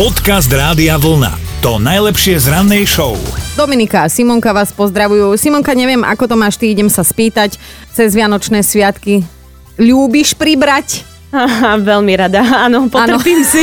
Podcast Rádia Vlna. To najlepšie z rannej show. Dominika a Simonka vás pozdravujú. Simonka, neviem, ako to máš ty, idem sa spýtať cez Vianočné sviatky. Ľúbiš pribrať? Aha, veľmi rada, áno, potrpím si.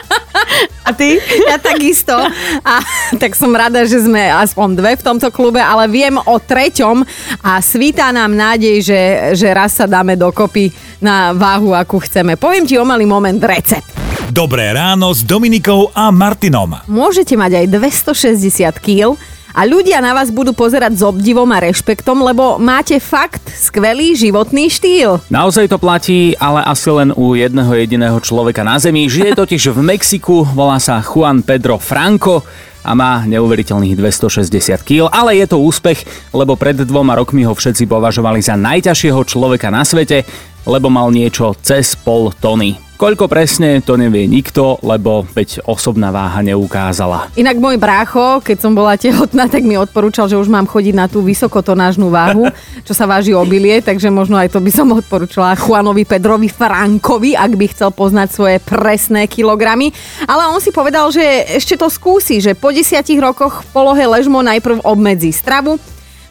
A ty? Ja takisto. A tak som rada, že sme aspoň dve v tomto klube, ale viem o treťom a svítá nám nádej, že, že raz sa dáme dokopy na váhu, akú chceme. Poviem ti o malý moment recept. Dobré ráno s Dominikou a Martinom. Môžete mať aj 260 kg a ľudia na vás budú pozerať s obdivom a rešpektom, lebo máte fakt skvelý životný štýl. Naozaj to platí, ale asi len u jedného jediného človeka na Zemi. Žije totiž v Mexiku, volá sa Juan Pedro Franco a má neuveriteľných 260 kg, ale je to úspech, lebo pred dvoma rokmi ho všetci považovali za najťažšieho človeka na svete, lebo mal niečo cez pol tony. Koľko presne, to nevie nikto, lebo veď osobná váha neukázala. Inak môj brácho, keď som bola tehotná, tak mi odporúčal, že už mám chodiť na tú vysokotonážnu váhu, čo sa váži obilie, takže možno aj to by som odporúčala Juanovi Pedrovi Frankovi, ak by chcel poznať svoje presné kilogramy. Ale on si povedal, že ešte to skúsi, že po desiatich rokoch v polohe ležmo najprv obmedzí stravu,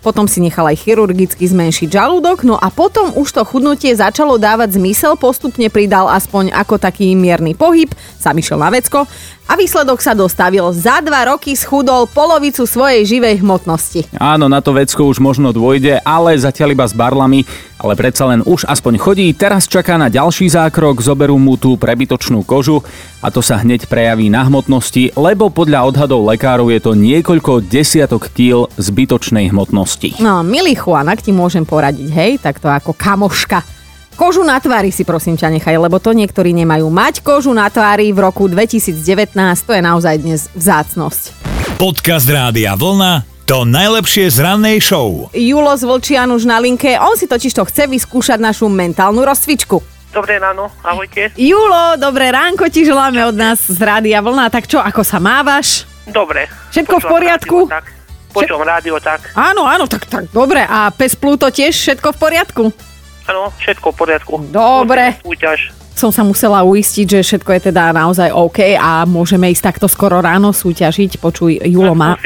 potom si nechal aj chirurgicky zmenšiť žalúdok, no a potom už to chudnutie začalo dávať zmysel, postupne pridal aspoň ako taký mierny pohyb, sa išiel na vecko a výsledok sa dostavil. Za dva roky schudol polovicu svojej živej hmotnosti. Áno, na to vecko už možno dôjde, ale zatiaľ iba s barlami, ale predsa len už aspoň chodí. Teraz čaká na ďalší zákrok, zoberú mu tú prebytočnú kožu a to sa hneď prejaví na hmotnosti, lebo podľa odhadov lekárov je to niekoľko desiatok kýl zbytočnej hmotnosti. No, milý Juan, ak ti môžem poradiť, hej, tak to ako kamoška Kožu na tvári si prosím ťa nechaj, lebo to niektorí nemajú. Mať kožu na tvári v roku 2019, to je naozaj dnes vzácnosť. Podcast Rádia Vlna to najlepšie z rannej show. Julo z Vlčian už na linke, on si totiž to chce vyskúšať našu mentálnu rozcvičku. Dobré ráno, ahojte. Julo, dobré ránko ti želáme od nás z Rádia Vlna. Tak čo, ako sa mávaš? Dobre. Všetko v poriadku? Rádio, tak. Počúvam rádio, tak. Áno, áno, tak, tak dobre. A pes Pluto tiež všetko v poriadku? Áno, všetko v poriadku. Dobre. Súťaž. Som sa musela uistiť, že všetko je teda naozaj OK a môžeme ísť takto skoro ráno súťažiť. Počuj, Julo má...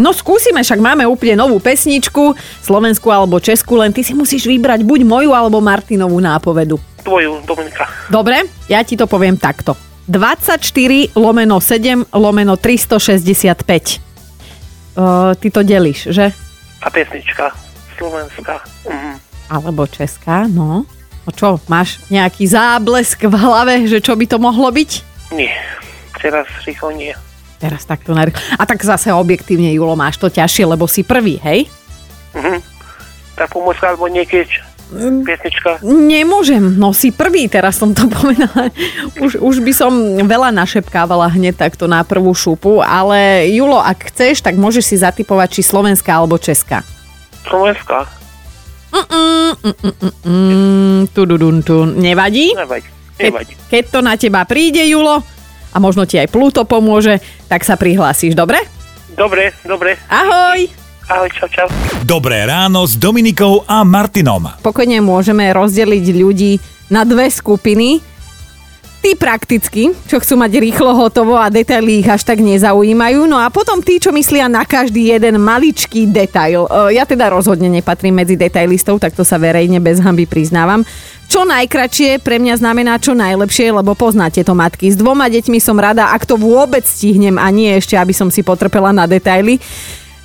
No skúsime, však máme úplne novú pesničku, slovenskú alebo českú, len ty si musíš vybrať buď moju alebo Martinovú nápovedu. Tvoju, Dominika. Dobre, ja ti to poviem takto. 24 lomeno 7 lomeno 365. Uh, ty to delíš, že? A pesnička slovenská. Mhm. Alebo česká, no. No čo, máš nejaký záblesk v hlave, že čo by to mohlo byť? Nie, teraz rýchlo nie. Teraz takto nar- A tak zase objektívne, Julo, máš to ťažšie, lebo si prvý, hej? Mhm. Tá pomôcka alebo niekedy pesnička. Nemôžem, no si prvý, teraz som to povedala. Už, už by som veľa našepkávala hneď takto na prvú šupu, ale Julo, ak chceš, tak môžeš si zatypovať, či slovenská alebo česká. Slovenská. Nevadí? Nevadí. Nevadí. Keď, keď to na teba príde, Julo, a možno ti aj Pluto pomôže, tak sa prihlásiš, dobre? Dobre, dobre. Ahoj! Ahoj, čau, čau. Dobré ráno s Dominikou a Martinom. Pokojne môžeme rozdeliť ľudí na dve skupiny. Tí prakticky, čo chcú mať rýchlo hotovo a detaily ich až tak nezaujímajú. No a potom tí, čo myslia na každý jeden maličký detail. E, Ja teda rozhodne nepatrím medzi detailistov, tak to sa verejne bez hamby priznávam. Čo najkračšie pre mňa znamená čo najlepšie, lebo poznáte to matky. S dvoma deťmi som rada, ak to vôbec stihnem a nie ešte, aby som si potrpela na detaily.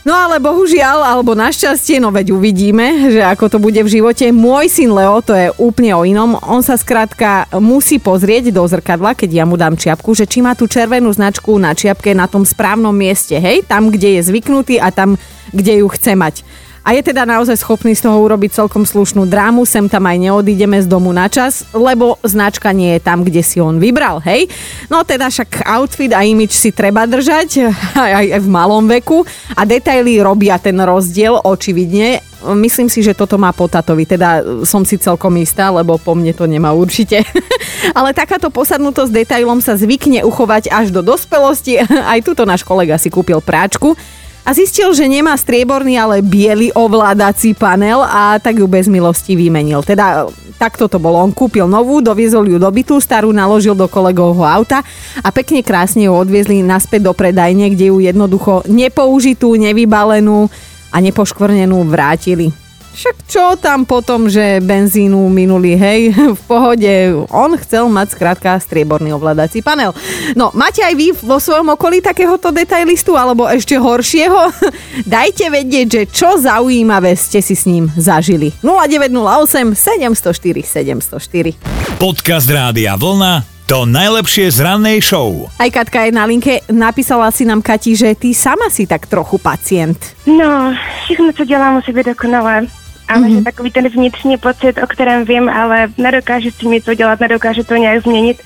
No ale bohužiaľ, alebo našťastie, no veď uvidíme, že ako to bude v živote. Môj syn Leo, to je úplne o inom. On sa skrátka musí pozrieť do zrkadla, keď ja mu dám čiapku, že či má tú červenú značku na čiapke na tom správnom mieste, hej? Tam, kde je zvyknutý a tam, kde ju chce mať. A je teda naozaj schopný z toho urobiť celkom slušnú drámu, sem tam aj neodídeme z domu na čas, lebo značka nie je tam, kde si on vybral, hej? No teda však outfit a imič si treba držať, aj, aj v malom veku a detaily robia ten rozdiel, očividne. Myslím si, že toto má po tatovi, teda som si celkom istá, lebo po mne to nemá určite. Ale takáto posadnutosť detailom sa zvykne uchovať až do dospelosti. Aj tuto náš kolega si kúpil práčku a zistil, že nemá strieborný, ale biely ovládací panel a tak ju bez milosti vymenil. Teda takto to bolo. On kúpil novú, doviezol ju do bytu, starú naložil do kolegovho auta a pekne krásne ju odviezli naspäť do predajne, kde ju jednoducho nepoužitú, nevybalenú a nepoškvrnenú vrátili. Však čo tam potom, že benzínu minuli, hej, v pohode. On chcel mať skrátka strieborný ovládací panel. No, máte aj vy vo svojom okolí takéhoto detailistu, alebo ešte horšieho? Dajte vedieť, že čo zaujímavé ste si s ním zažili. 0908 704 704 Podcast Rádia Vlna to najlepšie z rannej show. Aj Katka je na linke, napísala si nám Kati, že ty sama si tak trochu pacient. No, všechno, co dělám, musí být dokonalé. A mm-hmm. že takový ten vnitřní pocit, o kterém vím, ale nedokážu s tím nic udělat, nedokážu to nějak změnit.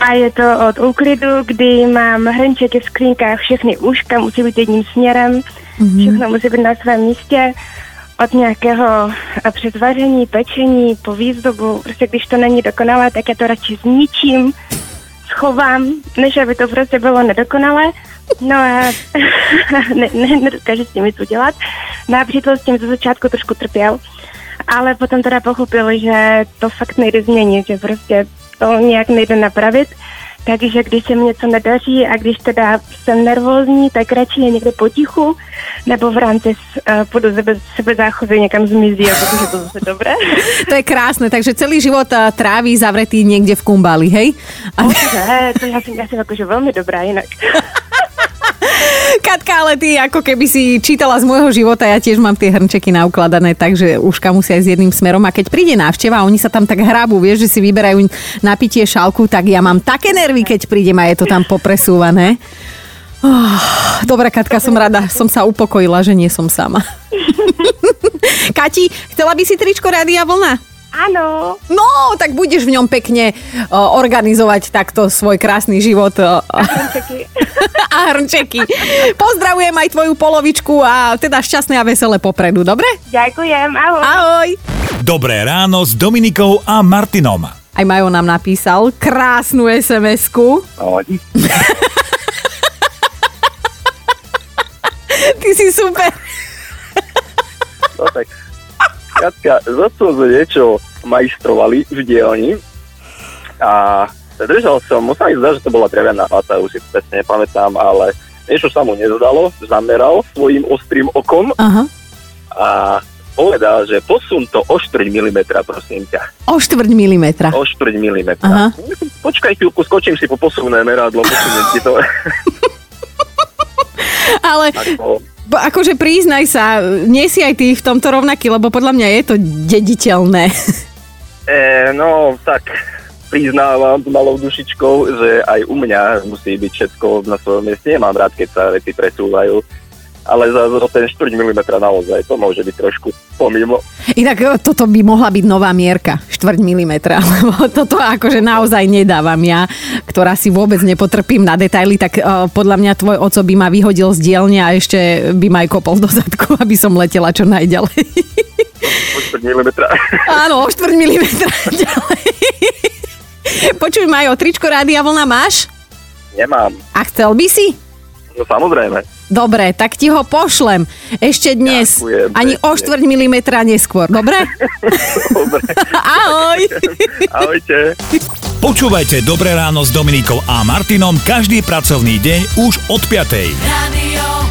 A je to od úklidu, kdy mám hrnčeky v skřínkách, všechny úška musí být jedním směrem, mm-hmm. všechno musí být na svém místě, od nějakého eh, předvaření, pečení, po výzdobu, prostě když to není dokonalé, tak já to radši zničím, schovám, než aby to prostě bylo nedokonalé. No a ne, ne, nedokáže s tím nic udělat. No a přítel s tím ze začátku trošku trpěl, ale potom teda pochopil, že to fakt nejde změnit, že prostě to nějak nejde napravit. Takže když se mi něco nedaří a když teda jsem nervózní, tak radši je někde potichu, nebo v rámci uh, půjdu sebe, sebe záchovy někam zmizí, a protože to zase dobré. To je krásne, takže celý život uh, tráví zavretý niekde v kumbáli, hej? A... Ne, to ja som, ja som akože veľmi dobrá inak. Katka, ale ty ako keby si čítala z môjho života, ja tiež mám tie hrnčeky naukladané, takže uška musia ísť jedným smerom. A keď príde návšteva oni sa tam tak hrábu, vieš, že si vyberajú napitie šálku, tak ja mám také nervy, keď prídem a je to tam popresúvané. Oh, Dobre, Katka, som rada, som sa upokojila, že nie som sama. Kati, chcela by si tričko Rádia Vlna? Áno, No, tak budeš v ňom pekne o, organizovať takto svoj krásny život. O, hrnčeky. a hrnčeky. Pozdravujem aj tvoju polovičku a teda šťastné a veselé popredu, dobre? Ďakujem, ahoj. Ahoj. Dobré ráno s Dominikou a Martinom. Aj Majo nám napísal krásnu SMS-ku. Ty si super. No tak, Katka, zase sme niečo majstrovali v dielni a držal som, musím mi zdať, že to bola drevená fata, už si presne nepamätám, ale niečo sa mu nezdalo, zameral svojim ostrým okom Aha. a povedal, že posun to o 4 mm, prosím ťa. O štvrť milimetra. O 4 mm. Aha. Počkaj chvíľku, skočím si po posunné meradlo, posuniem ti to. Ale Ako, akože priznaj sa, nie si aj ty v tomto rovnaký, lebo podľa mňa je to dediteľné. e, no, tak priznávam s malou dušičkou, že aj u mňa musí byť všetko na svojom mieste. Nemám rád, keď sa veci presúvajú, ale za, za ten 4 mm naozaj to môže byť trošku pomimo. Inak e, toto by mohla byť nová mierka, štvrť milimetra, lebo toto akože naozaj nedávam ja, ktorá si vôbec nepotrpím na detaily, tak uh, podľa mňa tvoj oco by ma vyhodil z dielne a ešte by ma aj kopol do zadku, aby som letela čo najďalej. O 4 mm. Áno, o štvrť milimetra ďalej. Počuj, Majo, tričko Rádia Vlna máš? Nemám. A chcel by si? No samozrejme. Dobre, tak ti ho pošlem. Ešte dnes. Ďakujem Ani o pekne. štvrť milimetra neskôr. Dobre? Dobre. Ahoj. Ahojte. Počúvajte Dobré ráno s Dominikou a Martinom každý pracovný deň už od 5. Radio